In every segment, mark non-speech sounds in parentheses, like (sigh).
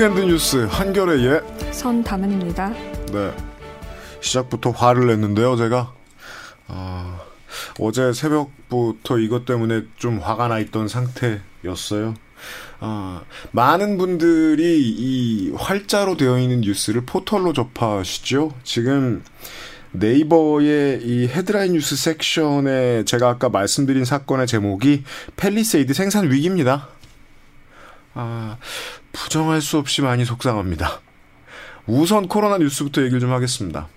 weekend 뉴스 한결의 선담은입니다. 네. 시작부터 화를 냈는데요, 제가. 아, 어제 새벽부터 이것 때문에 좀 화가 나 있던 상태였어요. 아, 많은 분들이 이 활자로 되어 있는 뉴스를 포털로 접하시죠. 지금 네이버의 이 헤드라인 뉴스 섹션에 제가 아까 말씀드린 사건의 제목이 펠리세이드 생산 위기입니다. 아, 부정할 수 없이 많이 속상합니다. 우선 코로나 뉴스부터 얘기를 좀 하겠습니다.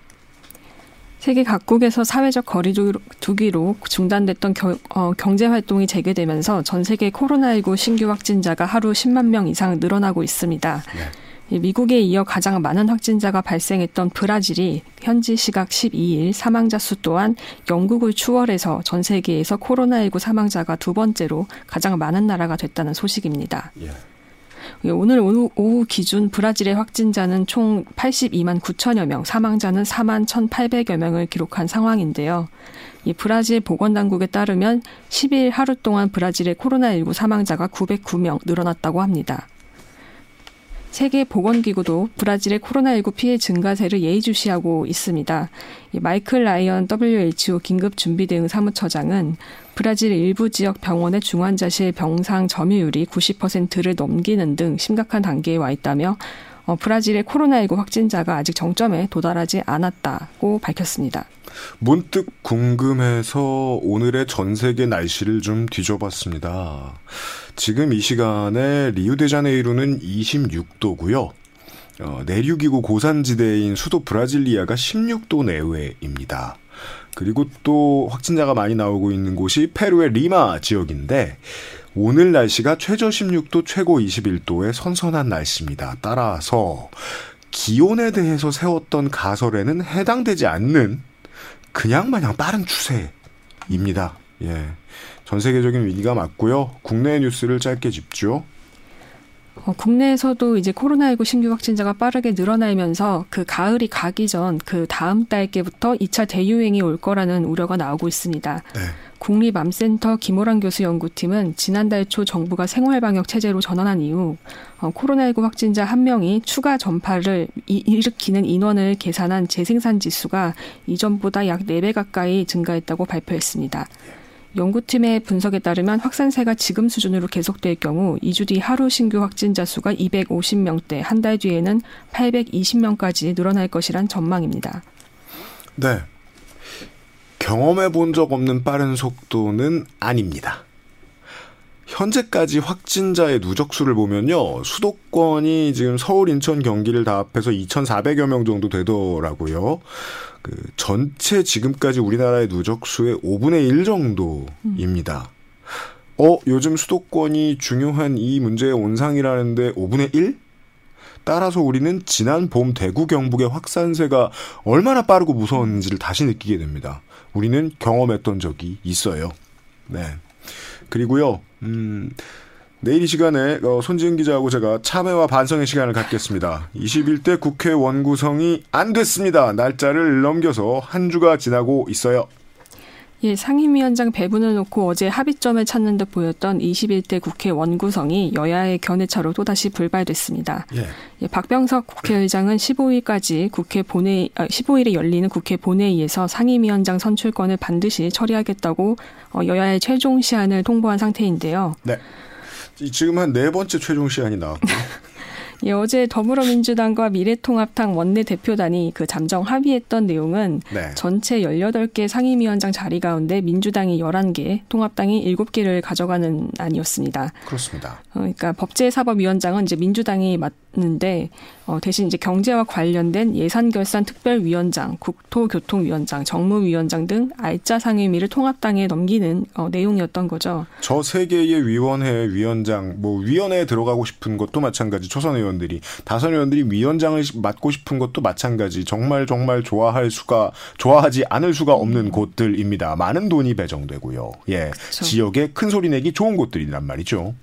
세계 각국에서 사회적 거리두기로 중단됐던 겨, 어, 경제 활동이 재개되면서 전 세계 코로나19 신규 확진자가 하루 10만 명 이상 늘어나고 있습니다. 네. 미국에 이어 가장 많은 확진자가 발생했던 브라질이 현지 시각 12일 사망자 수 또한 영국을 추월해서 전 세계에서 코로나19 사망자가 두 번째로 가장 많은 나라가 됐다는 소식입니다. 예. 예, 오늘 오후, 오후 기준 브라질의 확진자는 총 82만 9천여 명, 사망자는 4만 1,800여 명을 기록한 상황인데요. 이 브라질 보건당국에 따르면 10일 하루 동안 브라질의 코로나19 사망자가 909명 늘어났다고 합니다. 세계보건기구도 브라질의 코로나19 피해 증가세를 예의주시하고 있습니다. 마이클 라이언 WHO 긴급준비대응 사무처장은 브라질 일부 지역 병원의 중환자실 병상 점유율이 90%를 넘기는 등 심각한 단계에 와 있다며 어, 브라질의 코로나19 확진자가 아직 정점에 도달하지 않았다고 밝혔습니다. 문득 궁금해서 오늘의 전 세계 날씨를 좀 뒤져봤습니다. 지금 이 시간에 리우데자네이루는 26도고요. 어, 내륙이고 고산지대인 수도 브라질리아가 16도 내외입니다. 그리고 또 확진자가 많이 나오고 있는 곳이 페루의 리마 지역인데 오늘 날씨가 최저 16도, 최고 21도의 선선한 날씨입니다. 따라서 기온에 대해서 세웠던 가설에는 해당되지 않는 그냥 마냥 빠른 추세입니다. 예. 전 세계적인 위기가 맞고요. 국내 뉴스를 짧게 짚죠. 어, 국내에서도 이제 코로나19 신규 확진자가 빠르게 늘어나면서 그 가을이 가기 전 그 다음 달께부터 2차 대유행이 올 거라는 우려가 나오고 있습니다. 네. 국립암센터 김호랑 교수 연구팀은 지난달 초 정부가 생활방역 체제로 전환한 이후 어, 코로나19 확진자 한 명이 추가 전파를 이, 일으키는 인원을 계산한 재생산 지수가 이전보다 약 4배 가까이 증가했다고 발표했습니다. 연구팀의 분석에 따르면 확산세가 지금 수준으로 계속될 경우 2주 뒤 하루 신규 확진자 수가 250명대, 한 달 뒤에는 820명까지 늘어날 것이란 전망입니다. 네. 경험해 본 적 없는 빠른 속도는 아닙니다. 현재까지 확진자의 누적수를 보면요. 수도권이 지금 서울, 인천, 경기를 다 합해서 2,400여 명 정도 되더라고요. 그 전체 지금까지 우리나라의 누적수의 5분의 1 정도입니다. 어, 요즘 수도권이 중요한 이 문제의 온상이라는데 5분의 1? 따라서 우리는 지난 봄 대구 경북의 확산세가 얼마나 빠르고 무서웠는지를 다시 느끼게 됩니다. 우리는 경험했던 적이 있어요. 네. 그리고요, 음, 내일 이 시간에 어, 손지은 기자하고 제가 참여와 반성의 시간을 갖겠습니다. 21대 국회 원구성이 안 됐습니다. 날짜를 넘겨서 한 주가 지나고 있어요. 예, 상임위원장 배분을 놓고 어제 합의점을 찾는 듯 보였던 21대 국회 원구성이 여야의 견해차로 또다시 불발됐습니다. 예. 예, 박병석 국회의장은 15일까지 국회 본회 아, 15일에 열리는 국회 본회의에서 상임위원장 선출권을 반드시 처리하겠다고 어, 여야의 최종 시한을 통보한 상태인데요. 네. 지금 한 네 번째 최종 시한이 나왔고. (laughs) 예, 어제 더불어민주당과 미래통합당 원내대표단이 그 잠정 합의했던 내용은 네. 전체 18개 상임위원장 자리 가운데 민주당이 11개, 통합당이 7개를 가져가는 안이었습니다. 그렇습니다. 어, 그러니까 법제사법위원장은 이제 민주당이 맡는데 어, 대신 이제 경제와 관련된 예산결산 특별위원장, 국토교통위원장, 정무위원장 등 알짜 상임위를 통합당에 넘기는 어, 내용이었던 거죠. 저 세 개의 위원회 위원장, 뭐 위원회에 들어가고 싶은 것도 마찬가지. 초선 의원 들이 다선 의원들이 위원장을 맡고 싶은 것도 마찬가지. 정말 정말 좋아할 수가 좋아하지 않을 수가 없는 음. 곳들입니다. 많은 돈이 배정되고요. 예, 그렇죠. 지역에 큰 소리 내기 좋은 곳들이란 말이죠.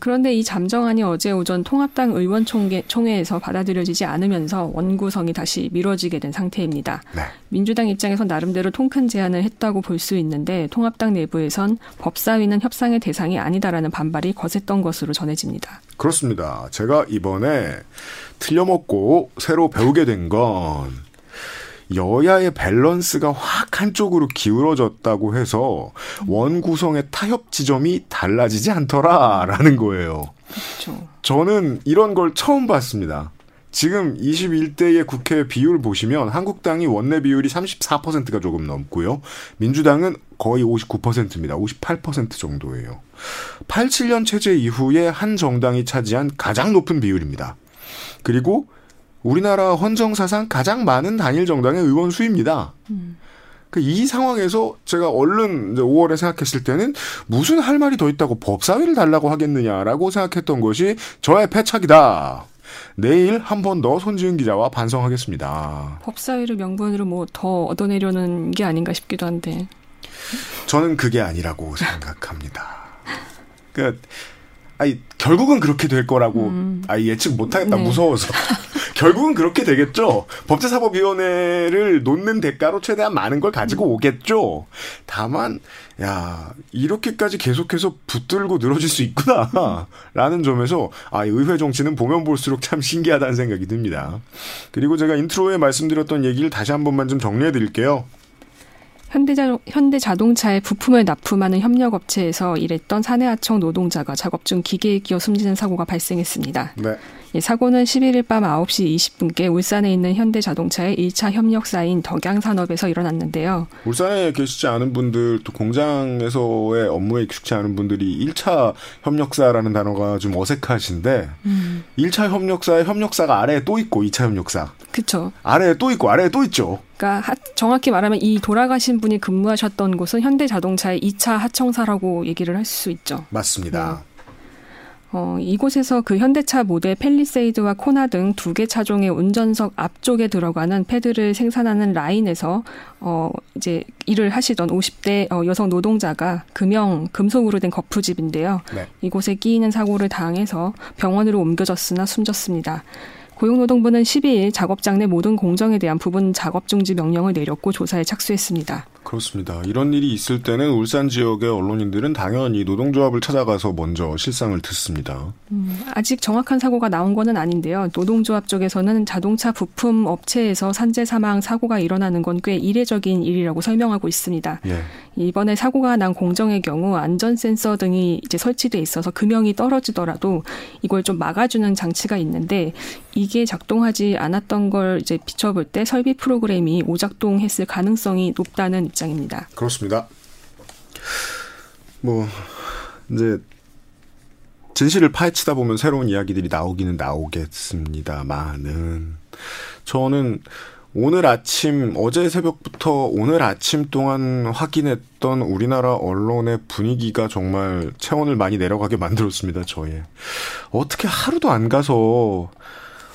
그런데 이 잠정안이 어제 오전 통합당 의원총회에서 받아들여지지 않으면서 원구성이 다시 미뤄지게 된 상태입니다. 네. 민주당 입장에서 나름대로 통큰 제안을 했다고 볼 수 있는데 통합당 내부에선 법사위는 협상의 대상이 아니다라는 반발이 거셌던 것으로 전해집니다. 그렇습니다. 제가 이번에 틀려먹고 새로 배우게 된 건 여야의 밸런스가 확 한쪽으로 기울어졌다고 해서 원 구성의 타협 지점이 달라지지 않더라라는 거예요. 그렇죠. 저는 이런 걸 처음 봤습니다. 지금 21대의 국회 비율 보시면 한국당이 원내 비율이 34%가 조금 넘고요. 민주당은 거의 59%입니다. 58% 정도예요. 87년 체제 이후에 한 정당이 차지한 가장 높은 비율입니다. 그리고 우리나라 헌정사상 가장 많은 단일 정당의 의원 수입니다. 음. 이 상황에서 제가 얼른 5월에 생각했을 때는 무슨 할 말이 더 있다고 법사위를 달라고 하겠느냐라고 생각했던 것이 저의 패착이다. 내일 한 번 더 손지은 기자와 반성하겠습니다. 법사위를 명분으로 뭐 더 얻어내려는 게 아닌가 싶기도 한데. 저는 그게 아니라고 생각합니다. (laughs) 그 아니 결국은 그렇게 될 거라고 음. 아 예측 못하겠다 네. 무서워서 (laughs) 결국은 그렇게 되겠죠. 법제사법위원회를 놓는 대가로 최대한 많은 걸 가지고 음. 오겠죠. 다만 야 이렇게까지 계속해서 붙들고 늘어질 수 있구나라는 점에서 아 의회 정치는 보면 볼수록 참 신기하다는 생각이 듭니다. 그리고 제가 intro에 말씀드렸던 얘기를 다시 한 번만 좀 정리해 드릴게요. 현대자, 현대자동차에 부품을 납품하는 협력업체에서 일했던 사내하청 노동자가 작업 중 기계에 끼어 숨지는 사고가 발생했습니다. 네. 예, 사고는 11일 밤 9시 20분께 울산에 있는 현대자동차의 1차 협력사인 덕양산업에서 일어났는데요. 울산에 계시지 않은 분들 또 공장에서의 업무에 익숙치 않은 분들이 1차 협력사라는 단어가 좀 어색하신데 음. 1차 협력사의 협력사가 아래에 또 있고 2차 협력사. 그렇죠. 아래에 또 있고 아래에 또 있죠. 그러니까 정확히 말하면 이 돌아가신 분이 근무하셨던 곳은 현대자동차의 2차 하청사라고 얘기를 할 수 있죠. 맞습니다. 네. 어, 이곳에서 그 현대차 모델 펠리세이드와 코나 등 두 개 차종의 운전석 앞쪽에 들어가는 패드를 생산하는 라인에서 어, 이제 일을 하시던 50대 어, 여성 노동자가 금형 금속으로 된 거푸집인데요. 네. 이곳에 끼이는 사고를 당해서 병원으로 옮겨졌으나 숨졌습니다. 고용노동부는 12일 작업장 내 모든 공정에 대한 부분 작업 중지 명령을 내렸고 조사에 착수했습니다. 그렇습니다. 이런 일이 있을 때는 울산 지역의 언론인들은 당연히 노동조합을 찾아가서 먼저 실상을 듣습니다. 음, 아직 정확한 사고가 나온 것은 아닌데요. 노동조합 쪽에서는 자동차 부품 업체에서 산재 사망 사고가 일어나는 건 꽤 이례적인 일이라고 설명하고 있습니다. 예. 이번에 사고가 난 공정의 경우 안전 센서 등이 이제 설치돼 있어서 금형이 떨어지더라도 이걸 좀 막아주는 장치가 있는데 이게 작동하지 않았던 걸 이제 비춰볼 때 설비 프로그램이 오작동했을 가능성이 높다는 입장입니다. 그렇습니다. 뭐 이제 진실을 파헤치다 보면 새로운 이야기들이 나오기는 나오겠습니다만은 저는 오늘 아침 어제 새벽부터 오늘 아침 동안 확인했던 우리나라 언론의 분위기가 정말 체온을 많이 내려가게 만들었습니다. 저의 어떻게 하루도 안 가서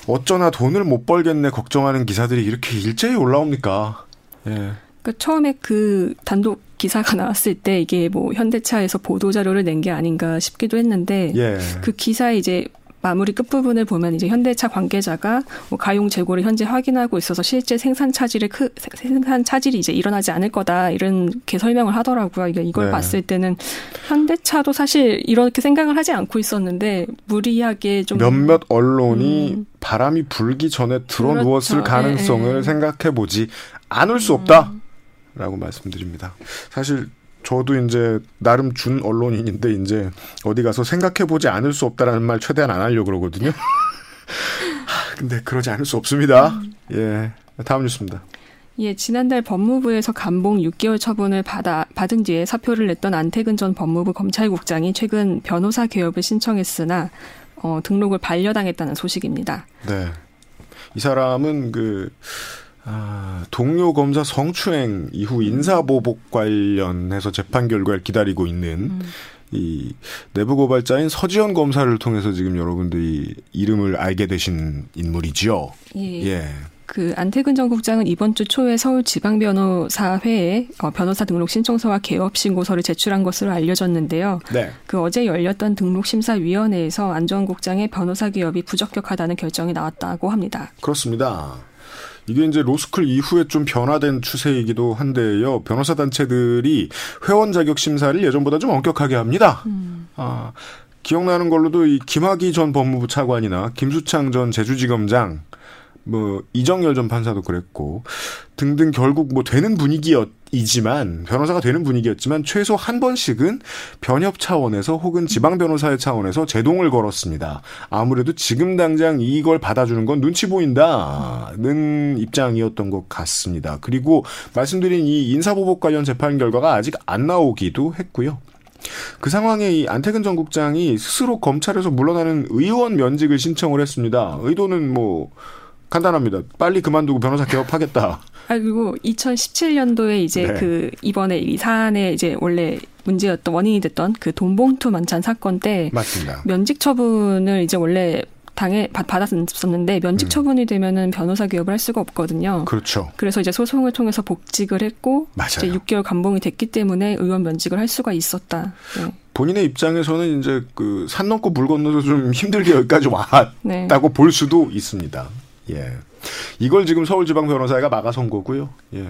어쩌나 돈을 못 벌겠네 걱정하는 기사들이 이렇게 일제히 올라옵니까? 예. 그 처음에 그 단독 기사가 나왔을 때 이게 뭐 현대차에서 보도 자료를 낸 게 아닌가 싶기도 했는데 예. 그 기사에 이제 마무리 끝부분을 보면 이제 현대차 관계자가 뭐 가용 재고를 현재 확인하고 있어서 실제 생산 차질이 크, 생산 차질이 이제 일어나지 않을 거다 이렇게 설명을 하더라고요. 이걸, 이걸 네. 봤을 때는 현대차도 사실 이렇게 생각을 하지 않고 있었는데 무리하게 좀 몇몇 언론이 음. 바람이 불기 전에 들어 누웠을 그렇죠. 가능성을 예, 예. 생각해 보지 않을 수 없다. 음. 라고 말씀드립니다. 사실 저도 이제 나름 준 언론인인데 이제 어디 가서 생각해 보지 않을 수 없다라는 말 최대한 안 하려고 그러거든요. (laughs) 근데 그러지 않을 수 없습니다. 예. 다음 뉴스입니다. 예, 지난달 법무부에서 감봉 6개월 처분을 받아, 받은 뒤에 사표를 냈던 안태근 전 법무부 검찰국장이 최근 변호사 개업을 신청했으나 어, 등록을 반려당했다는 소식입니다. 네. 이 사람은 그 아, 동료 검사 성추행 이후 인사보복 관련해서 재판 결과를 기다리고 있는 음. 이 내부 고발자인 서지현 검사를 통해서 지금 여러분들이 이름을 알게 되신 인물이지요. 예. 예. 그 안태근 전 국장은 이번 주 초에 서울지방변호사회에 어, 변호사 등록 신청서와 개업 신고서를 제출한 것으로 알려졌는데요. 네. 그 어제 열렸던 등록심사위원회에서 안 전 국장의 변호사 기업이 부적격하다는 결정이 나왔다고 합니다. 그렇습니다. 이게 이제 로스쿨 이후에 좀 변화된 추세이기도 한데요. 변호사 단체들이 회원 자격 심사를 예전보다 좀 엄격하게 합니다. 음. 아, 기억나는 걸로도 이 김학의 전 법무부 차관이나 김수창 전 제주지검장 뭐 이정열 전 판사도 그랬고 등등 결국 뭐 되는 분위기였지만 변호사가 되는 분위기였지만 최소 한 번씩은 변협 차원에서 혹은 지방 변호사의 차원에서 제동을 걸었습니다. 아무래도 지금 당장 이걸 받아주는 건 눈치 보인다는 입장이었던 것 같습니다. 그리고 말씀드린 이 인사보복 관련 재판 결과가 아직 안 나오기도 했고요. 그 상황에 이 안태근 전 국장이 스스로 검찰에서 물러나는 의원 면직을 신청을 했습니다. 의도는 뭐 간단합니다. 빨리 그만두고 변호사 개업하겠다. (laughs) 아 그리고 2017년도에 이제 네. 그 이번에 이 사안에 이제 원래 문제였던 원인이 됐던 그 돈봉투 만찬 사건 때 맞습니다. 면직 처분을 이제 원래 당에 받았었는데 면직 음. 처분이 되면은 변호사 개업을 할 수가 없거든요. 그렇죠. 그래서 이제 소송을 통해서 복직을 했고 맞아요. 이제 6개월 감봉이 됐기 때문에 의원 면직을 할 수가 있었다. 네. 본인의 입장에서는 이제 그 산 넘고 물 건너서 좀 힘들게 여기까지 왔다고 네. 볼 수도 있습니다. 예. 이걸 지금 서울지방변호사회가 막아선 거고요. 예.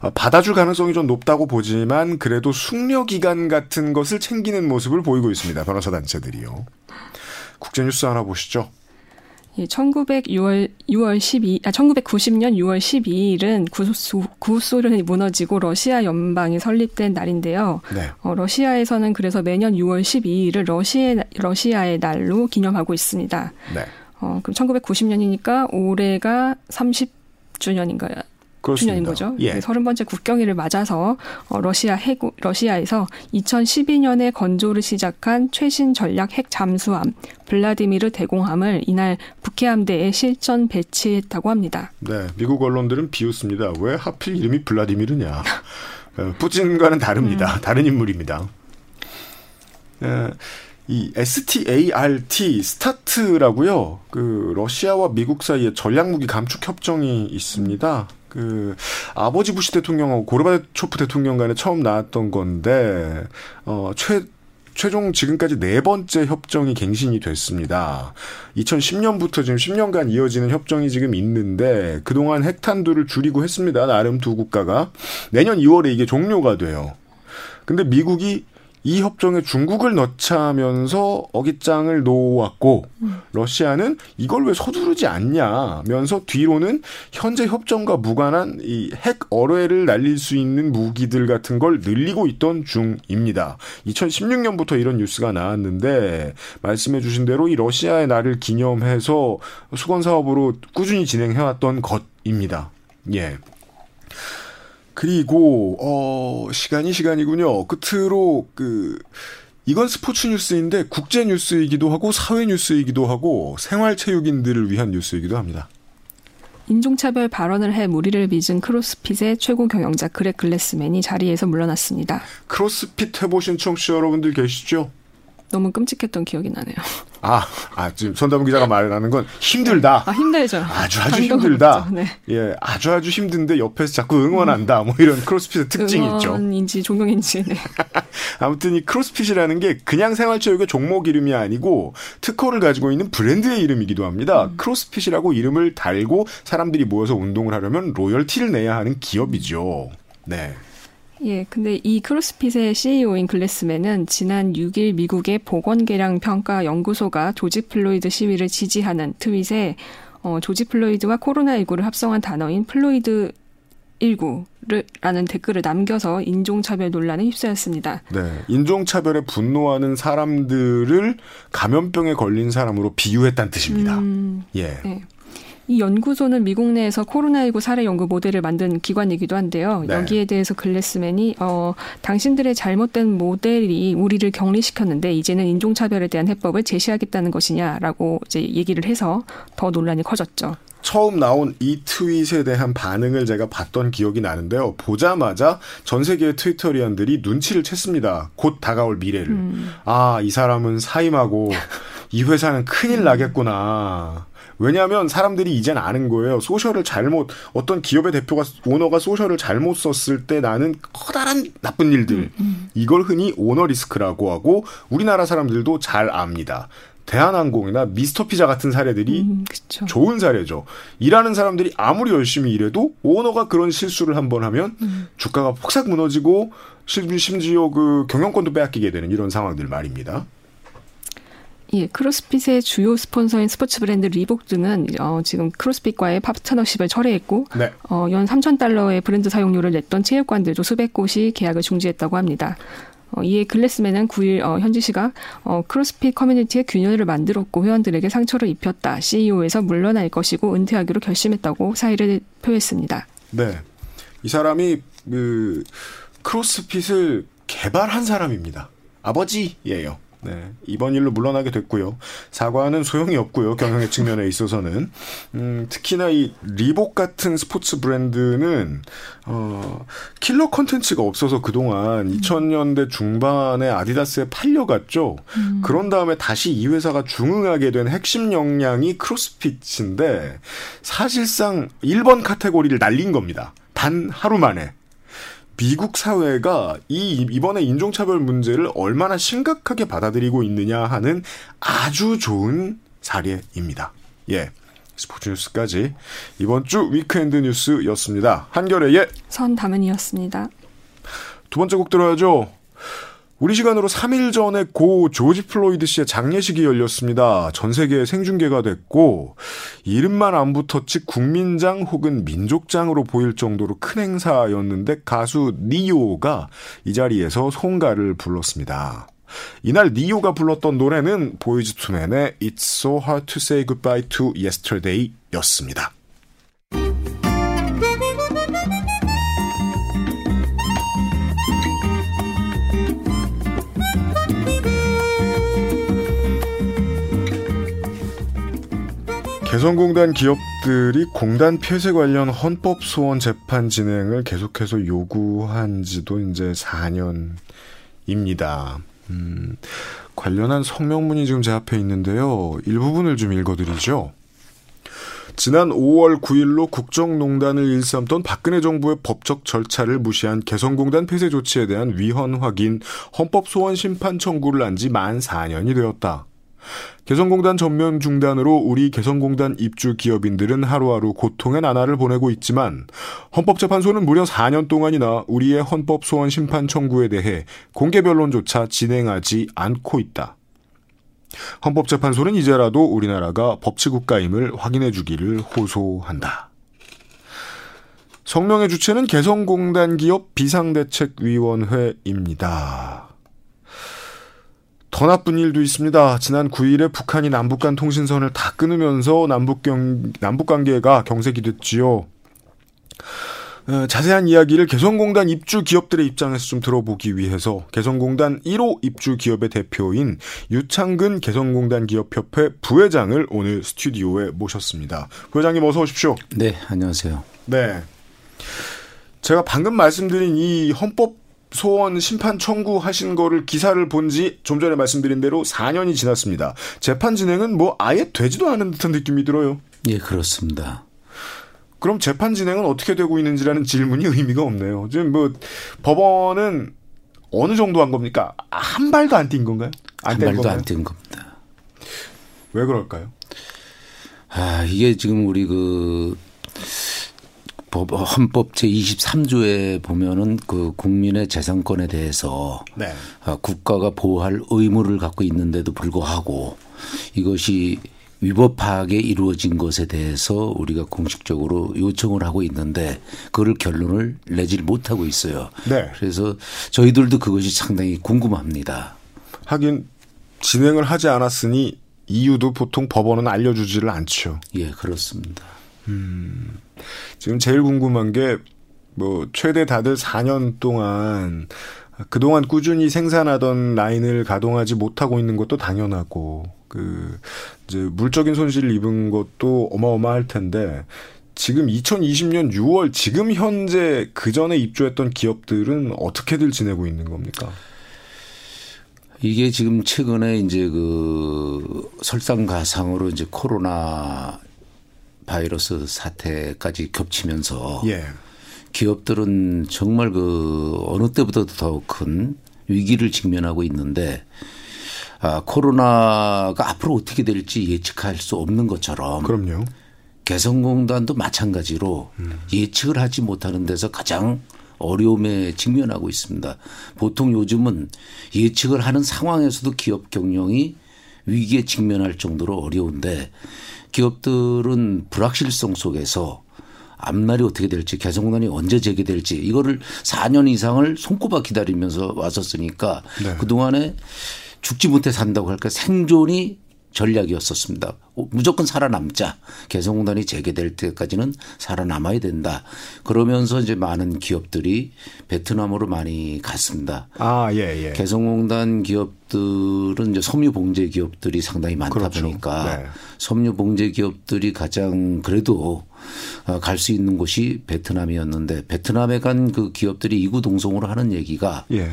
아, 받아줄 가능성이 좀 높다고 보지만 그래도 숙려 기간 같은 것을 챙기는 모습을 보이고 있습니다. 변호사 단체들이요. 국제뉴스 하나 보시죠. 예, 1906월 6월 12, 아 1990년 6월 12일은 구소, 구소련이 무너지고 러시아 연방이 설립된 날인데요. 네. 어, 러시아에서는 그래서 매년 6월 12일을 러시아 러시아의 날로 기념하고 있습니다. 네. 어, 그럼 1990년이니까 올해가 30주년인가요? 주년인 거죠. 예. 30번째 국경일을 맞아서 어, 러시아 해군 러시아에서 2012년에 건조를 시작한 최신 전략 핵 잠수함 블라디미르 대공함을 이날 북해함대에 실전 배치했다고 합니다. 네, 미국 언론들은 비웃습니다. 왜 하필 이름이 블라디미르냐? 어, 푸틴과는 다릅니다. 음. 다른 인물입니다. 네. 이 START 스타트라고요. 그 러시아와 미국 사이에 전략 무기 감축 협정이 있습니다. 그 아버지 부시 대통령하고 고르바초프 대통령 간에 처음 나왔던 건데 어최 최종 지금까지 네 번째 협정이 갱신이 됐습니다. 2010년부터 지금 10년간 이어지는 협정이 지금 있는데 그동안 핵탄두를 줄이고 했습니다. 나름 두 국가가 내년 2월에 이게 종료가 돼요. 근데 미국이 이 협정에 중국을 넣자면서 어깃장을 놓았고 음. 러시아는 이걸 왜 서두르지 않냐면서 뒤로는 현재 협정과 무관한 이 핵 어뢰를 날릴 수 있는 무기들 같은 걸 늘리고 있던 중입니다. 2016년부터 이런 뉴스가 나왔는데 말씀해 주신 대로 이 러시아의 날을 기념해서 수건 사업으로 꾸준히 진행해 왔던 것입니다. 예. 그리고 어 시간이 시간이군요. 끝으로 그 이건 스포츠 뉴스인데 국제 뉴스이기도 하고 사회 뉴스이기도 하고 생활 체육인들을 위한 뉴스이기도 합니다. 인종차별 발언을 해 무리를 빚은 크로스핏의 최고 경영자 그렉 글래스맨이 자리에서 물러났습니다. 크로스핏 해보신 청취자 여러분들 계시죠? 너무 끔찍했던 기억이 나네요. 아, 아 지금 손담은 기자가 말하는 건 힘들다. 아 힘들죠. 아주 아주 힘들다. 네. 예, 아주 아주 힘든데 옆에서 자꾸 응원한다. 음. 뭐 이런 크로스핏의 특징이 있죠. 응원인지 종용인지. 네. (laughs) 아무튼 이 크로스핏이라는 게 그냥 생활체육의 종목 이름이 아니고 특허를 가지고 있는 브랜드의 이름이기도 합니다. 음. 크로스핏이라고 이름을 달고 사람들이 모여서 운동을 하려면 로열티를 내야 하는 기업이죠. 네. 예, 근데 이 크로스핏의 CEO인 글래스맨은 지난 6일 미국의 보건계량 평가 연구소가 조지 플로이드 시위를 지지하는 트윗에 어, 조지 플로이드와 코로나19를 합성한 단어인 플로이드 19라는 댓글을 남겨서 인종차별 논란에 휩싸였습니다. 네. 인종차별에 분노하는 사람들을 감염병에 걸린 사람으로 비유했다는 뜻입니다. 음, 예. 네. 이 연구소는 미국 내에서 코로나19 사례 연구 모델을 만든 기관이기도 한데요. 네. 여기에 대해서 글래스맨이 어, 당신들의 잘못된 모델이 우리를 격리시켰는데 이제는 인종차별에 대한 해법을 제시하겠다는 것이냐라고 이제 얘기를 해서 더 논란이 커졌죠. 처음 나온 이 트윗에 대한 반응을 제가 봤던 기억이 나는데요. 보자마자 전 세계의 트위터리언들이 눈치를 챘습니다. 곧 다가올 미래를. 음. 아, 이 사람은 사임하고 (laughs) 이 회사는 큰일 나겠구나. 왜냐하면 사람들이 이젠 아는 거예요. 소셜을 잘못 어떤 기업의 대표가 오너가 소셜을 잘못 썼을 때 나는 커다란 나쁜 일들 음, 음. 이걸 흔히 오너 리스크라고 하고 우리나라 사람들도 잘 압니다. 대한항공이나 미스터피자 같은 사례들이 음, 좋은 사례죠. 일하는 사람들이 아무리 열심히 일해도 오너가 그런 실수를 한 번 하면 음. 주가가 폭삭 무너지고 심지어 그 경영권도 빼앗기게 되는 이런 상황들 말입니다. 예, 크로스핏의 주요 스폰서인 스포츠 브랜드 리복 등은 어, 지금 크로스핏과의 파트너십을 철회했고 네. 어, 연 3천 달러의 브랜드 사용료를 냈던 체육관들도 수백 곳이 계약을 중지했다고 합니다. 어, 이에 글래스맨은 9일 어, 현지 시각 어, 크로스핏 커뮤니티의 균열을 만들었고 회원들에게 상처를 입혔다. CEO에서 물러날 것이고 은퇴하기로 결심했다고 사의를 표했습니다. 네, 이 사람이 그 크로스핏을 개발한 사람입니다. 아버지예요. 네. 이번 일로 물러나게 됐고요. 사과는 소용이 없고요. 경영의 측면에 있어서는. 음, 특히나 이 리복 같은 스포츠 브랜드는 어, 킬러 컨텐츠가 없어서 그동안 음. 2000년대 중반에 아디다스에 팔려갔죠. 음. 그런 다음에 다시 이 회사가 중흥하게 된 핵심 역량이 크로스핏인데 사실상 1번 카테고리를 날린 겁니다. 단 하루 만에. 미국 사회가 이 이번에 인종차별 문제를 얼마나 심각하게 받아들이고 있느냐 하는 아주 좋은 사례입니다. 예. 스포츠 뉴스까지 이번 주 weekend 뉴스였습니다. 한결의 선담은이었습니다. 두 번째 곡 들어야죠. 우리 시간으로 3일 전에 고 조지 플로이드 씨의 장례식이 열렸습니다. 전 세계에 생중계가 됐고 이름만 안 붙었지 국민장 혹은 민족장으로 보일 정도로 큰 행사였는데 가수 니오가 이 자리에서 송가를 불렀습니다. 이날 니오가 불렀던 노래는 보이즈 투맨의 It's So Hard to Say Goodbye to Yesterday 였습니다. 개성공단 기업들이 공단 폐쇄 관련 헌법 소원 재판 진행을 계속해서 요구한 지도 이제 4년입니다. 음, 관련한 성명문이 지금 제 앞에 있는데요. 일부분을 좀 읽어드리죠. 지난 5월 9일로 국정농단을 일삼던 박근혜 정부의 법적 절차를 무시한 개성공단 폐쇄 조치에 대한 위헌 확인 헌법 소원 심판 청구를 한 지 만 4년이 되었다. 개성공단 전면 중단으로 우리 개성공단 입주 기업인들은 하루하루 고통의 나날을 보내고 있지만 헌법재판소는 무려 4년 동안이나 우리의 헌법 소원 심판 청구에 대해 공개 변론조차 진행하지 않고 있다. 헌법재판소는 이제라도 우리나라가 법치국가임을 확인해 주기를 호소한다. 성명의 주체는 개성공단 기업 비상대책위원회입니다. 더 나쁜 일도 있습니다. 지난 9일에 북한이 남북 간 통신선을 다 끊으면서 남북 경, 남북 관계가 경색이 됐지요. 어, 자세한 이야기를 개성공단 입주 기업들의 입장에서 좀 들어보기 위해서 개성공단 1호 입주 기업의 대표인 유창근 개성공단 기업협회 부회장을 오늘 스튜디오에 모셨습니다. 부회장님 어서 오십시오. 네, 안녕하세요. 네. 제가 방금 말씀드린 이 헌법 소원 심판 청구하신 거를 기사를 본 지 좀 전에 말씀드린 대로 4년이 지났습니다. 재판 진행은 뭐 아예 되지도 않은 듯한 느낌이 들어요. 예, 그렇습니다. 그럼 재판 진행은 어떻게 되고 있는지라는 질문이 의미가 없네요. 지금 뭐 법원은 어느 정도 한 겁니까? 한 발도 안 뛴 건가요? 한 발도 안 뛴 겁니다. 왜 그럴까요? 아, 이게 지금 우리 그 헌법 제23조에 보면은 그 국민의 재산권에 대해서 네. 아, 국가가 보호할 의무를 갖고 있는데도 불구하고 이것이 위법하게 이루어진 것에 대해서 우리가 공식적으로 요청을 하고 있는데 그걸 결론을 내질 못하고 있어요. 네. 그래서 저희들도 그것이 상당히 궁금합니다. 하긴 진행을 하지 않았으니 이유도 보통 법원은 알려주지를 않죠. 예, 그렇습니다. 음, 지금 제일 궁금한 게, 뭐, 최대 다들 4년 동안 그동안 꾸준히 생산하던 라인을 가동하지 못하고 있는 것도 당연하고, 그 이제 물적인 손실을 입은 것도 어마어마할 텐데 지금 2020년 6월 지금 현재 그 전에 입주했던 기업들은 어떻게들 지내고 있는 겁니까? 이게 지금 최근에 이제 그 설상가상으로 이제 코로나 바이러스 사태까지 겹치면서 예. 기업들은 정말 그 어느 때보다도 더 큰 위기를 직면하고 있는데 아, 코로나가 앞으로 어떻게 될지 예측할 수 없는 것처럼 그럼요. 개성공단도 마찬가지로 음. 예측을 하지 못하는 데서 가장 어려움에 직면하고 있습니다. 보통 요즘은 예측을 하는 상황에서도 기업 경영이 위기에 직면할 정도로 어려운데 기업들은 불확실성 속에서 앞날이 어떻게 될지 개성공단이 언제 재개될지 이거를 4년 이상을 손꼽아 기다리면서 왔었으니까 네. 그동안에 죽지 못해 산다고 할까 생존이 전략이었었습니다. 무조건 살아남자. 개성공단이 재개될 때까지는 살아남아야 된다. 그러면서 이제 많은 기업들이 베트남으로 많이 갔습니다. 아, 예, 예. 개성공단 기업들은 이제 섬유 봉제 기업들이 상당히 많다 그렇죠. 보니까 네. 섬유 봉제 기업들이 가장 그래도 어, 갈수 있는 곳이 베트남이었는데 베트남에 간 그 기업들이 이구동성으로 하는 얘기가 예.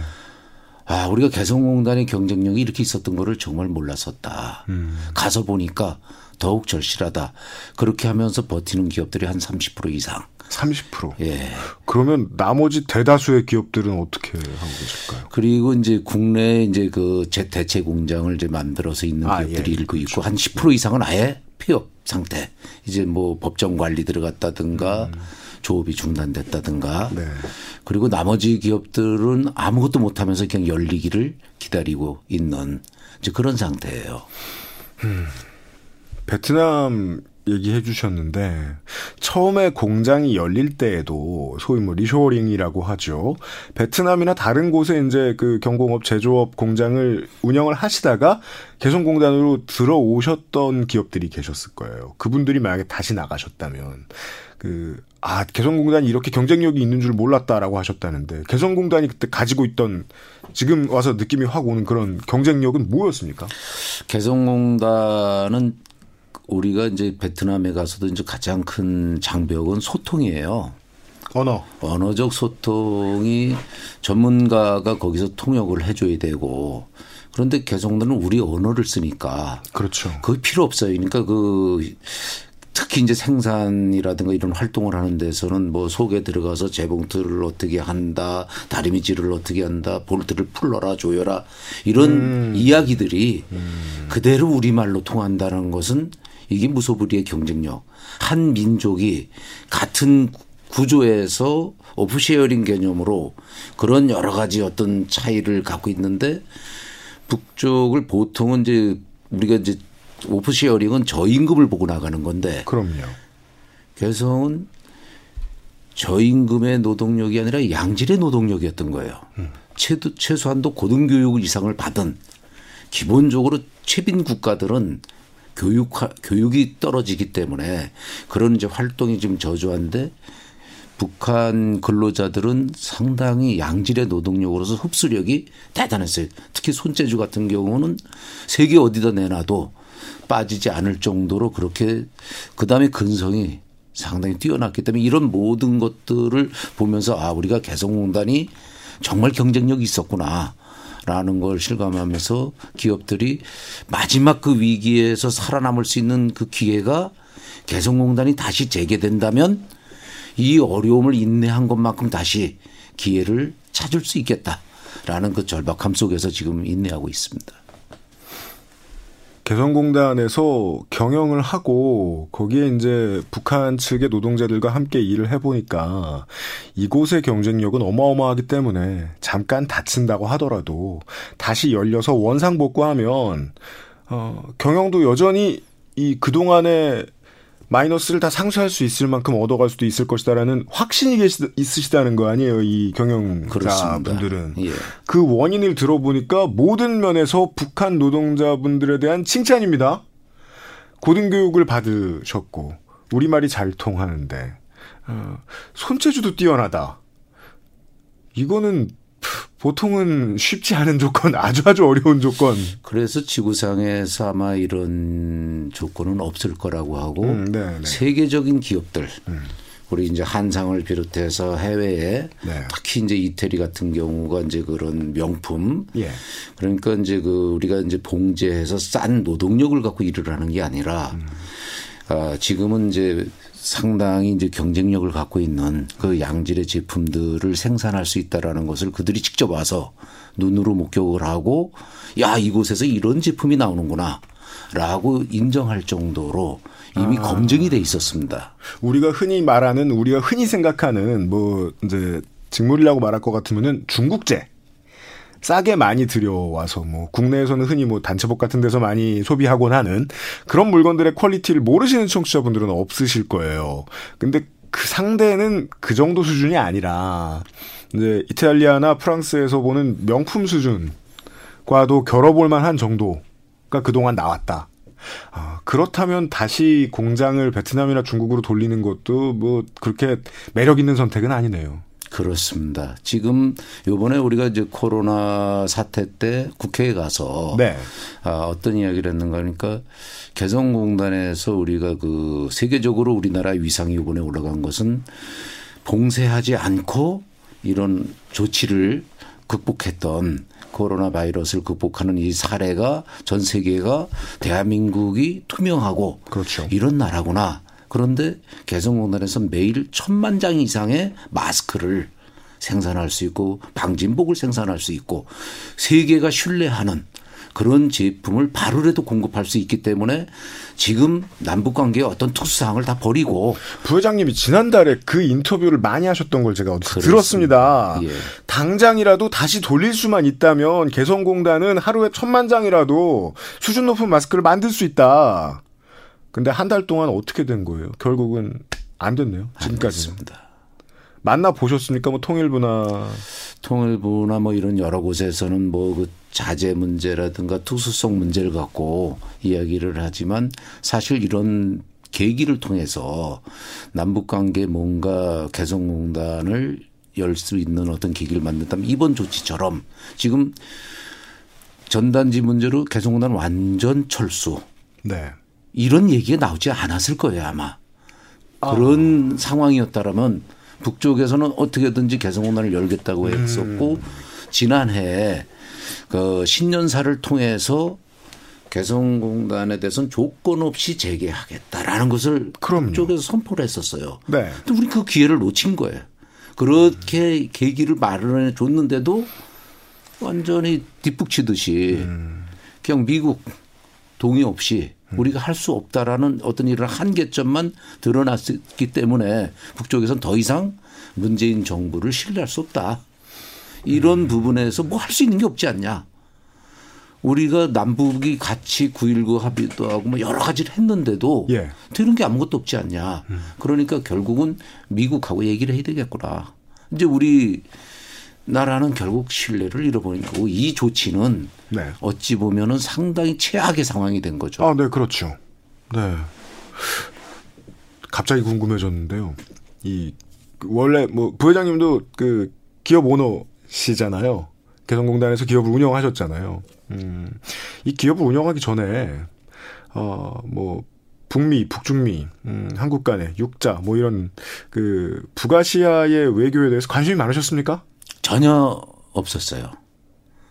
아, 우리가 개성공단의 경쟁력이 이렇게 있었던 거를 정말 몰랐었다. 음. 가서 보니까 더욱 절실하다. 그렇게 하면서 버티는 기업들이 한 30% 이상. 30%. 예. 그러면 나머지 대다수의 기업들은 어떻게 하고 계실까요? 그리고 이제 국내에 이제 그 대체 공장을 이제 만들어서 있는 아, 기업들이 예. 일부 있고 그렇죠. 한10% 이상은 아예 폐업 상태. 이제 뭐 법정 관리 들어갔다든가 음. 조업이 중단됐다든가 네. 그리고 나머지 기업들은 아무것도 못하면서 그냥 열리기를 기다리고 있는 이제 그런 상태예요. 음. 베트남 얘기해 주셨는데 처음에 공장이 열릴 때에도 소위 뭐 reshoring이라고 하죠. 베트남이나 다른 곳에 이제 그 경공업 제조업 공장을 운영을 하시다가 개성공단으로 들어오셨던 기업들이 계셨을 거예요. 그분들이 만약에 다시 나가셨다면 그, 아, 개성공단이 이렇게 경쟁력이 있는 줄 몰랐다라고 하셨다는데, 개성공단이 그때 가지고 있던, 지금 와서 느낌이 확 오는 그런 경쟁력은 뭐였습니까? 개성공단은 우리가 이제 베트남에 가서도 이제 가장 큰 장벽은 소통이에요. 언어. 언어적 소통이 전문가가 거기서 통역을 해줘야 되고 그런데 개성단은 우리 언어를 쓰니까. 그렇죠. 그게 필요 없어요. 그러니까 그 특히 이제 생산이라든가 이런 활동을 하는 데서는 뭐 속에 들어가서 재봉틀을 어떻게 한다, 다리미질을 어떻게 한다, 볼트를 풀러라, 조여라 이런 음. 이야기들이 음. 그대로 우리말로 통한다는 것은 이게 무소불위의 경쟁력. 한 민족이 같은 구조에서 offshoring 개념으로 그런 여러 가지 어떤 차이를 갖고 있는데 북쪽을 보통은 이제 우리가 이제 오프 쉐어링은 저임금을 보고 나가는 건데. 그럼요. 개성은 저임금의 노동력이 아니라 양질의 노동력이었던 거예요. 음. 최도, 최소한도 고등교육 이상을 받은 기본적으로 최빈 국가들은 교육 교육이 떨어지기 때문에 그런 이제 활동이 지금 저조한데 북한 근로자들은 상당히 양질의 노동력으로서 흡수력이 대단했어요. 특히 손재주 같은 경우는 세계 어디다 내놔도 빠지지 않을 정도로 그렇게 그다음에 근성이 상당히 뛰어났기 때문에 이런 모든 것들을 보면서 아 우리가 개성공단이 정말 경쟁력이 있었구나. 라는 걸 실감하면서 기업들이 마지막 그 위기에서 살아남을 수 있는 그 기회가 개성공단이 다시 재개된다면 이 어려움을 인내한 것만큼 다시 기회를 찾을 수 있겠다라는 그 절박함 속에서 지금 인내하고 있습니다. 개성공단에서 경영을 하고 거기에 이제 북한 측의 노동자들과 함께 일을 해보니까 이곳의 경쟁력은 어마어마하기 때문에 잠깐 다친다고 하더라도 다시 열려서 원상복구하면 어, 경영도 여전히 이 그동안의 마이너스를 다 상쇄할 수 있을 만큼 얻어갈 수도 있을 것이다라는 확신이 계시, 있으시다는 거 아니에요, 이 경영자분들은. 예. 그 원인을 들어보니까 모든 면에서 북한 노동자분들에 대한 칭찬입니다. 고등교육을 받으셨고, 우리말이 잘 통하는데, 어, 손재주도 뛰어나다. 이거는 보통은 쉽지 않은 조건, (laughs) 아주 아주 어려운 조건. 그래서 지구상에서 아마 이런 조건은 없을 거라고 하고 음, 네, 네. 세계적인 기업들 음. 우리 이제 한상을 비롯해서 해외에 네. 특히 이제 이태리 같은 경우가 이제 그런 명품 예. 그러니까 이제 그 우리가 이제 봉제해서 싼 노동력을 갖고 일을 하는 게 아니라 음. 아, 지금은 이제 상당히 이제 경쟁력을 갖고 있는 그 양질의 제품들을 생산할 수 있다라는 것을 그들이 직접 와서 눈으로 목격을 하고 야 이곳에서 이런 제품이 나오는구나. 라고 인정할 정도로 이미 아. 검증이 돼 있었습니다. 우리가 흔히 말하는 우리가 흔히 생각하는 뭐 이제 직물이라고 말할 것 같으면은 중국제 싸게 많이 들여와서 뭐 국내에서는 흔히 뭐 단체복 같은 데서 많이 소비하곤 하는 그런 물건들의 quality를 모르시는 청취자분들은 없으실 거예요. 근데 그 상대는 그 정도 수준이 아니라 이제 이탈리아나 프랑스에서 보는 명품 수준과도 겨뤄볼 만한 정도가 그동안 나왔다. 아, 그렇다면 다시 공장을 베트남이나 중국으로 돌리는 것도 뭐 그렇게 매력 있는 선택은 아니네요. 그렇습니다. 지금 요번에 우리가 이제 코로나 사태 때 국회에 가서 네. 아, 어떤 이야기를 했는가 하니까 개성공단에서 우리가 그 세계적으로 우리나라 위상이 이번에 올라간 것은 봉쇄하지 않고 이런 조치를 극복했던 코로나 바이러스를 극복하는 이 사례가 전 세계가 대한민국이 투명하고 그렇죠. 이런 나라구나. 그런데 개성공단에서 매일 천만 장 이상의 마스크를 생산할 수 있고 방진복을 생산할 수 있고 세계가 신뢰하는 그런 제품을 바로라도 공급할 수 있기 때문에 지금 남북 관계의 어떤 특수 사항을 다 버리고 부회장님이 지난달에 그 인터뷰를 많이 하셨던 걸 제가 어디서 들었습니다. 예. 당장이라도 다시 돌릴 수만 있다면 개성공단은 하루에 천만 장이라도 수준 높은 마스크를 만들 수 있다. 근데 한 달 동안 어떻게 된 거예요? 결국은 안 됐네요. 지금까지는. 만나 보셨습니까? 뭐 통일부나 통일부나 뭐 이런 여러 곳에서는 뭐 그 자재 문제라든가 특수성 문제를 갖고 이야기를 하지만 사실 이런 계기를 통해서 남북 관계 뭔가 개성공단을 열 수 있는 어떤 계기를 만든다면 이번 조치처럼 지금 전단지 문제로 개성공단 완전 철수. 네. 이런 얘기가 나오지 않았을 거예요 아마. 그런 아. 상황이었다라면 북쪽에서는 어떻게든지 개성공단을 열겠다고 음. 했었고 음. 지난해 그 신년사를 통해서 개성공단에 대해서는 조건 없이 재개하겠다라는 것을 그럼요. 쪽에서 선포를 했었어요. 네. 근데 우리 그 기회를 놓친 거예요. 그렇게 음. 계기를 마련해 줬는데도 완전히 뒷북치듯이 음. 그냥 미국 동의 없이 우리가 할 수 없다라는 어떤 이런 한계점만 드러났기 때문에 북쪽에서는 더 이상 문재인 정부를 신뢰할 수 없다. 이런 음. 부분에서 뭐 할 수 있는 게 없지 않냐. 우리가 남북이 같이 9.19 합의도 하고 뭐 여러 가지를 했는데도 예. 되는 게 아무것도 없지 않냐. 음. 그러니까 결국은 미국하고 얘기를 해야 되겠구나. 이제 우리 나라는 결국 신뢰를 잃어버린 거고 이 조치는 네. 어찌 보면은 상당히 최악의 상황이 된 거죠. 아, 네, 그렇죠. 네. 갑자기 궁금해졌는데요. 이 원래 뭐 부회장님도 그 기업 오너시잖아요. 개성공단에서 기업을 운영하셨잖아요. 음, 이 기업을 운영하기 전에 어 뭐 북미, 북중미, 음, 한국 간의 육자 뭐 이런 그 북아시아의 외교에 대해서 관심이 많으셨습니까? 전혀 없었어요.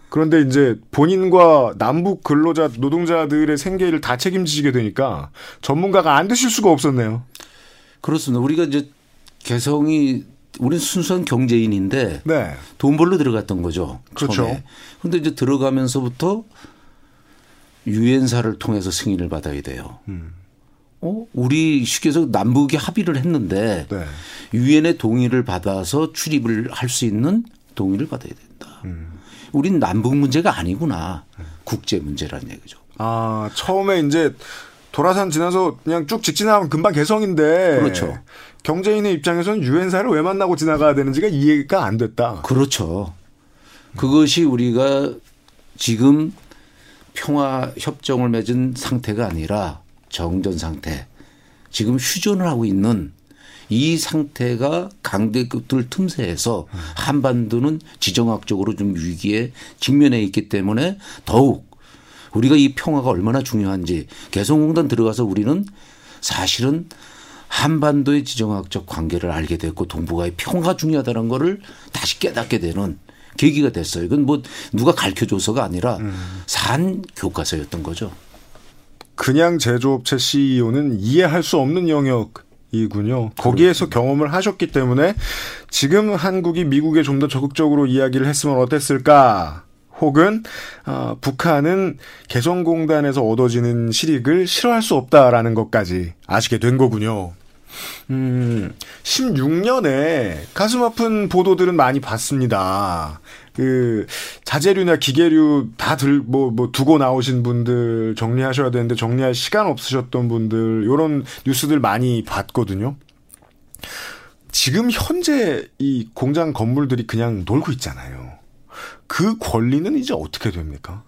그런데 이제 본인과 남북 근로자 노동자들의 생계를 다 책임지시게 되니까 전문가가 안 되실 수가 없었네요. 그렇습니다. 우리가 이제 개성이 우리는 순수한 경제인인데 네. 돈 벌러 들어갔던 거죠. 그렇죠. 그런데 이제 들어가면서부터 유엔사를 통해서 승인을 받아야 돼요. 음. 어? 우리 쉽게 해서 남북이 합의를 했는데 네. 유엔의 네. 동의를 받아서 출입을 할 수 있는 동의를 받아야 된다. 음. 우린 남북 문제가 아니구나. 국제 문제라는 얘기죠. 아, 처음에 이제 도라산 지나서 그냥 쭉 직진하면 금방 개성인데. 그렇죠. 경제인의 입장에서는 유엔사를 왜 만나고 지나가야 되는지가 이해가 안 됐다. 그렇죠. 그것이 우리가 지금 평화 협정을 맺은 상태가 아니라 정전 상태. 지금 휴전을 하고 있는 이 상태가 강대국들 틈새에서 한반도는 지정학적으로 좀 위기에 직면해 있기 때문에 더욱 우리가 이 평화가 얼마나 중요한지 개성공단 들어가서 우리는 사실은 한반도의 지정학적 관계를 알게 됐고 동북아의 평화 중요하다는 거를 다시 깨닫게 되는 계기가 됐어요. 이건 뭐 누가 가르쳐 줘서가 아니라 음. 산 교과서였던 거죠. 그냥 제조업체 CEO는 이해할 수 없는 영역 이군요. 거기에서 경험을 하셨기 때문에 지금 한국이 미국에 좀 더 적극적으로 이야기를 했으면 어땠을까? 혹은 어, 북한은 개성공단에서 얻어지는 실익을 싫어할 수 없다라는 것까지 아시게 된 거군요. 음, 16년에 가슴 아픈 보도들은 많이 봤습니다. 그 자재류나 기계류 다들 뭐뭐 뭐 두고 나오신 분들 정리하셔야 되는데 정리할 시간 없으셨던 분들 요런 뉴스들 많이 봤거든요. 지금 현재 이 공장 건물들이 그냥 놀고 있잖아요. 그 권리는 이제 어떻게 됩니까?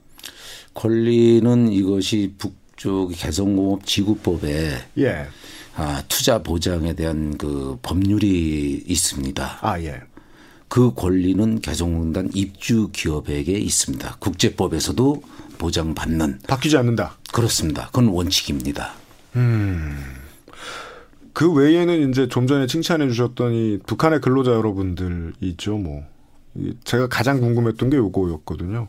권리는 이것이 북쪽 개성공업 지구법에 예. 아, 투자 보장에 대한 그 법률이 있습니다. 아, 예. 그 권리는 개성공단 입주 기업에게 있습니다. 국제법에서도 보장받는. 바뀌지 않는다. 그렇습니다. 그건 원칙입니다. 음. 그 외에는 이제 좀 전에 칭찬해 주셨던 이 북한의 근로자 여러분들 있죠, 뭐. 제가 가장 궁금했던 게 요거였거든요.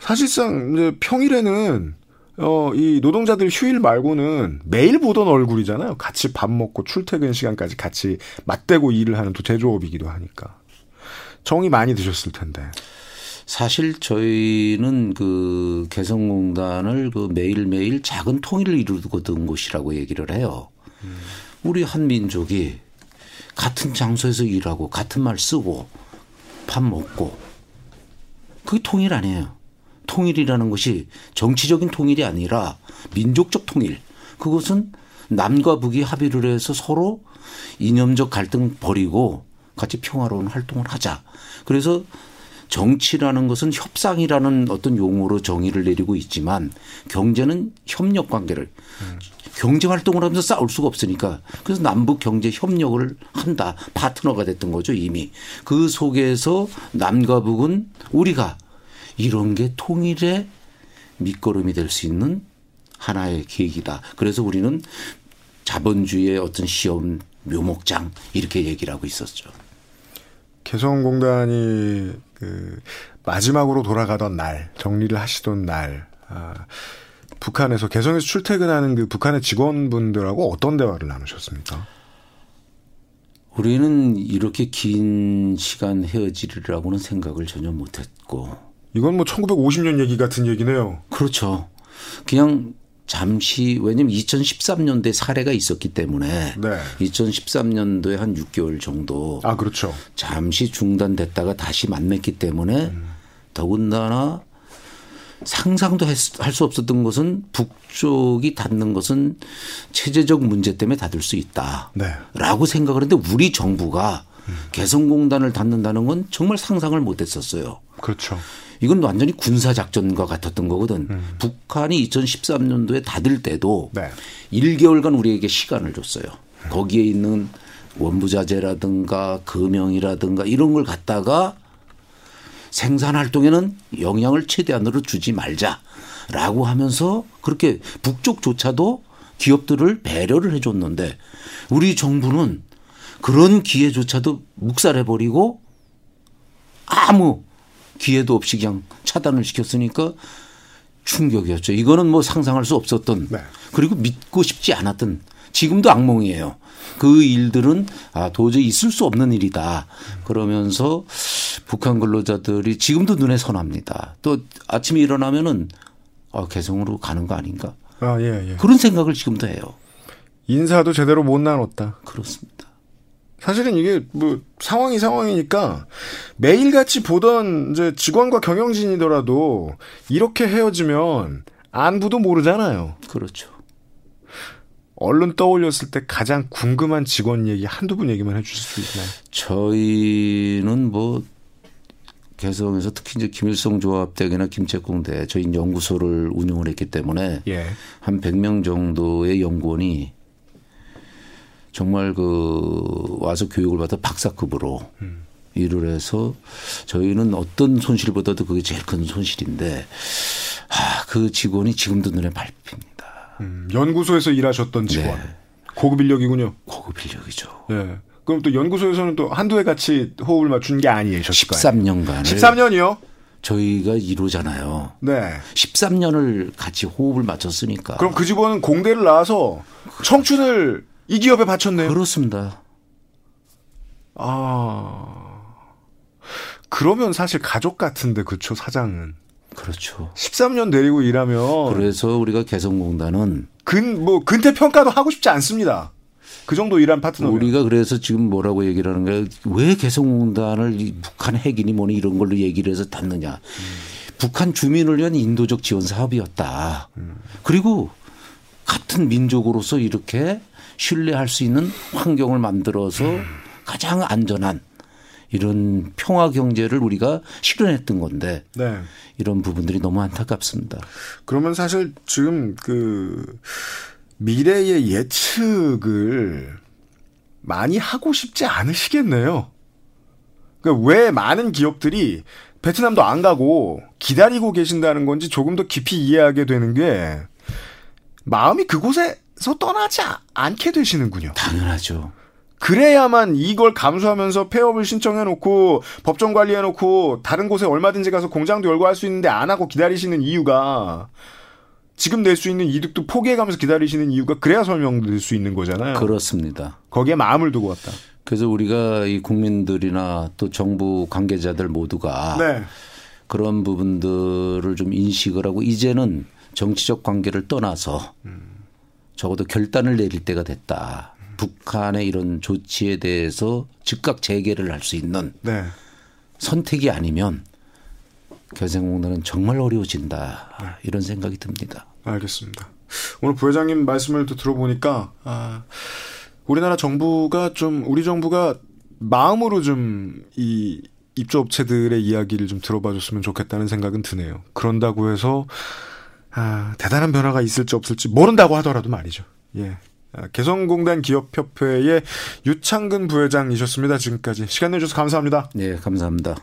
사실상 이제 평일에는 어, 이 노동자들 휴일 말고는 매일 보던 얼굴이잖아요. 같이 밥 먹고 출퇴근 시간까지 같이 맞대고 일을 하는 또 제조업이기도 하니까. 정이 많이 드셨을 텐데. 사실 저희는 그 개성공단을 그 매일매일 작은 통일을 이루고든 곳이라고 얘기를 해요. 음. 우리 한민족이 같은 장소에서 일하고 같은 말 쓰고 밥 먹고 그게 통일 아니에요. 통일이라는 것이 정치적인 통일이 아니라 민족적 통일. 그것은 남과 북이 합의를 해서 서로 이념적 갈등 버리고 같이 평화로운 활동을 하자. 그래서 정치라는 것은 협상이라는 어떤 용어로 정의를 내리고 있지만 경제는 협력 관계를 음. 경제 활동을 하면서 싸울 수가 없으니까 그래서 남북 경제 협력을 한다 파트너가 됐던 거죠 이미 그 속에서 남과 북은 우리가 이런 게 통일의 밑거름이 될 수 있는 하나의 계기다. 그래서 우리는 자본주의의 어떤 시험 묘목장 이렇게 얘기를 하고 있었죠. 개성공단이 그 마지막으로 돌아가던 날 정리를 하시던 날 아, 북한에서 개성에서 출퇴근하는 그 북한의 직원분들하고 어떤 대화를 나누셨습니까? 우리는 이렇게 긴 시간 헤어지리라고는 생각을 전혀 못했고 이건 뭐 1950년 얘기 같은 얘기네요. 그렇죠. 그냥 잠시 왜냐면 2013년도에 사례가 있었기 때문에 네. 2013년도에 한 6개월 정도 아 그렇죠. 잠시 중단됐다가 다시 만났기 때문에 음. 더군다나 상상도 할 수 없었던 것은 북쪽이 닫는 것은 체제적 문제 때문에 닫을 수 있다라고 네. 생각을 했는데 우리 정부가 음. 개성공단을 닫는다는 건 정말 상상을 못했었어요. 그렇죠. 이건 완전히 군사 작전과 같았던 거거든. 음. 북한이 2013년도에 닫을 때도 네. 1개월간 우리에게 시간을 줬어요. 음. 거기에 있는 원부자재라든가 금형이라든가 이런 걸 갖다가 생산 활동에는 영향을 최대한으로 주지 말자라고 하면서 그렇게 북쪽조차도 기업들을 배려를 해줬는데 우리 정부는 그런 기회조차도 묵살해버리고 아무 기회도 없이 그냥 차단을 시켰으니까 충격이었죠. 이거는 뭐 상상할 수 없었던 네. 그리고 믿고 싶지 않았던 지금도 악몽이에요. 그 일들은 아 도저히 있을 수 없는 일이다. 그러면서 북한 근로자들이 지금도 눈에 선합니다. 또 아침에 일어나면은 아 개성으로 가는 거 아닌가? 아 예, 예. 그런 생각을 지금도 해요. 인사도 제대로 못 나눴다. 그렇습니다. 사실은 이게 뭐 상황이 상황이니까 매일같이 보던 이제 직원과 경영진이더라도 이렇게 헤어지면 안부도 모르잖아요. 그렇죠. 얼른 떠올렸을 때 가장 궁금한 직원 얘기 한두 분 얘기만 해주실 수 있나요? 저희는 뭐 개성에서 특히 이제 김일성 조합대학이나 김책공대 저희 연구소를 운영을 했기 때문에 예. 한 100명 정도의 연구원이 정말 그 와서 교육을 받아 박사급으로 음. 일을 해서 저희는 어떤 손실보다도 그게 제일 큰 손실인데 아, 그 직원이 지금도 눈에 밟힙니다. 음, 연구소에서 일하셨던 직원. 네. 고급 인력이군요. 고급 인력이죠. 예. 그럼 또 연구소에서는 또 한두 해 같이 호흡을 맞춘 게 아니에요. 13년간. 13년이요? 저희가 1호잖아요. 네. 13년을 같이 호흡을 맞췄으니까. 그럼 그 직원은 공대를 나와서 청춘을 이 기업에 바쳤네요. 그렇습니다. 아. 그러면 사실 가족 같은데 그쵸 사장은. 그렇죠. 13년 내리고 일하면 그래서 우리가 개성공단은 근 뭐 근태 평가도 하고 싶지 않습니다. 그 정도 일한 파트너. 우리가 그래서 지금 뭐라고 얘기를 하는 거야. 왜 개성공단을 북한 핵이니 뭐니 이런 걸로 얘기를 해서 닫느냐. 음. 북한 주민을 위한 인도적 지원 사업이었다. 음. 그리고 같은 민족으로서 이렇게 신뢰할 수 있는 환경을 만들어서 음. 가장 안전한 이런 평화 경제를 우리가 실현했던 건데 네. 이런 부분들이 너무 안타깝습니다. 그러면 사실 지금 그 미래의 예측을 많이 하고 싶지 않으시겠네요. 그러니까 왜 많은 기업들이 베트남도 안 가고 기다리고 계신다는 건지 조금 더 깊이 이해하게 되는 게 마음이 그곳에 서 떠나지 않게 되시는군요. 당연하죠. 그래야만 이걸 감수하면서 폐업을 신청해놓고 법정 관리해놓고 다른 곳에 얼마든지 가서 공장도 열고 할 수 있는데 안 하고 기다리시는 이유가 지금 낼 수 있는 이득도 포기해가면서 기다리시는 이유가 그래야 설명될 수 있는 거잖아요. 그렇습니다. 거기에 마음을 두고 왔다. 그래서 우리가 이 국민들이나 또 정부 관계자들 모두가 네. 그런 부분들을 좀 인식을 하고 이제는 정치적 관계를 떠나서 적어도 결단을 내릴 때가 됐다. 북한의 이런 조치에 대해서 즉각 재개를 할 수 있는 네. 선택이 아니면 개성공단은 정말 어려워진다 네. 이런 생각이 듭니다. 알겠습니다. 오늘 부회장님 말씀을 또 들어보니까 아, 우리나라 정부가 좀 우리 정부가 마음으로 좀 이 입주업체들의 이야기를 좀 들어봐줬으면 좋겠다는 생각은 드네요. 그런다고 해서 아, 대단한 변화가 있을지 없을지 모른다고 하더라도 말이죠. 예. 아, 개성공단 기업협회의 유창근 부회장이셨습니다. 지금까지 시간 내주셔서 감사합니다. 네, 감사합니다.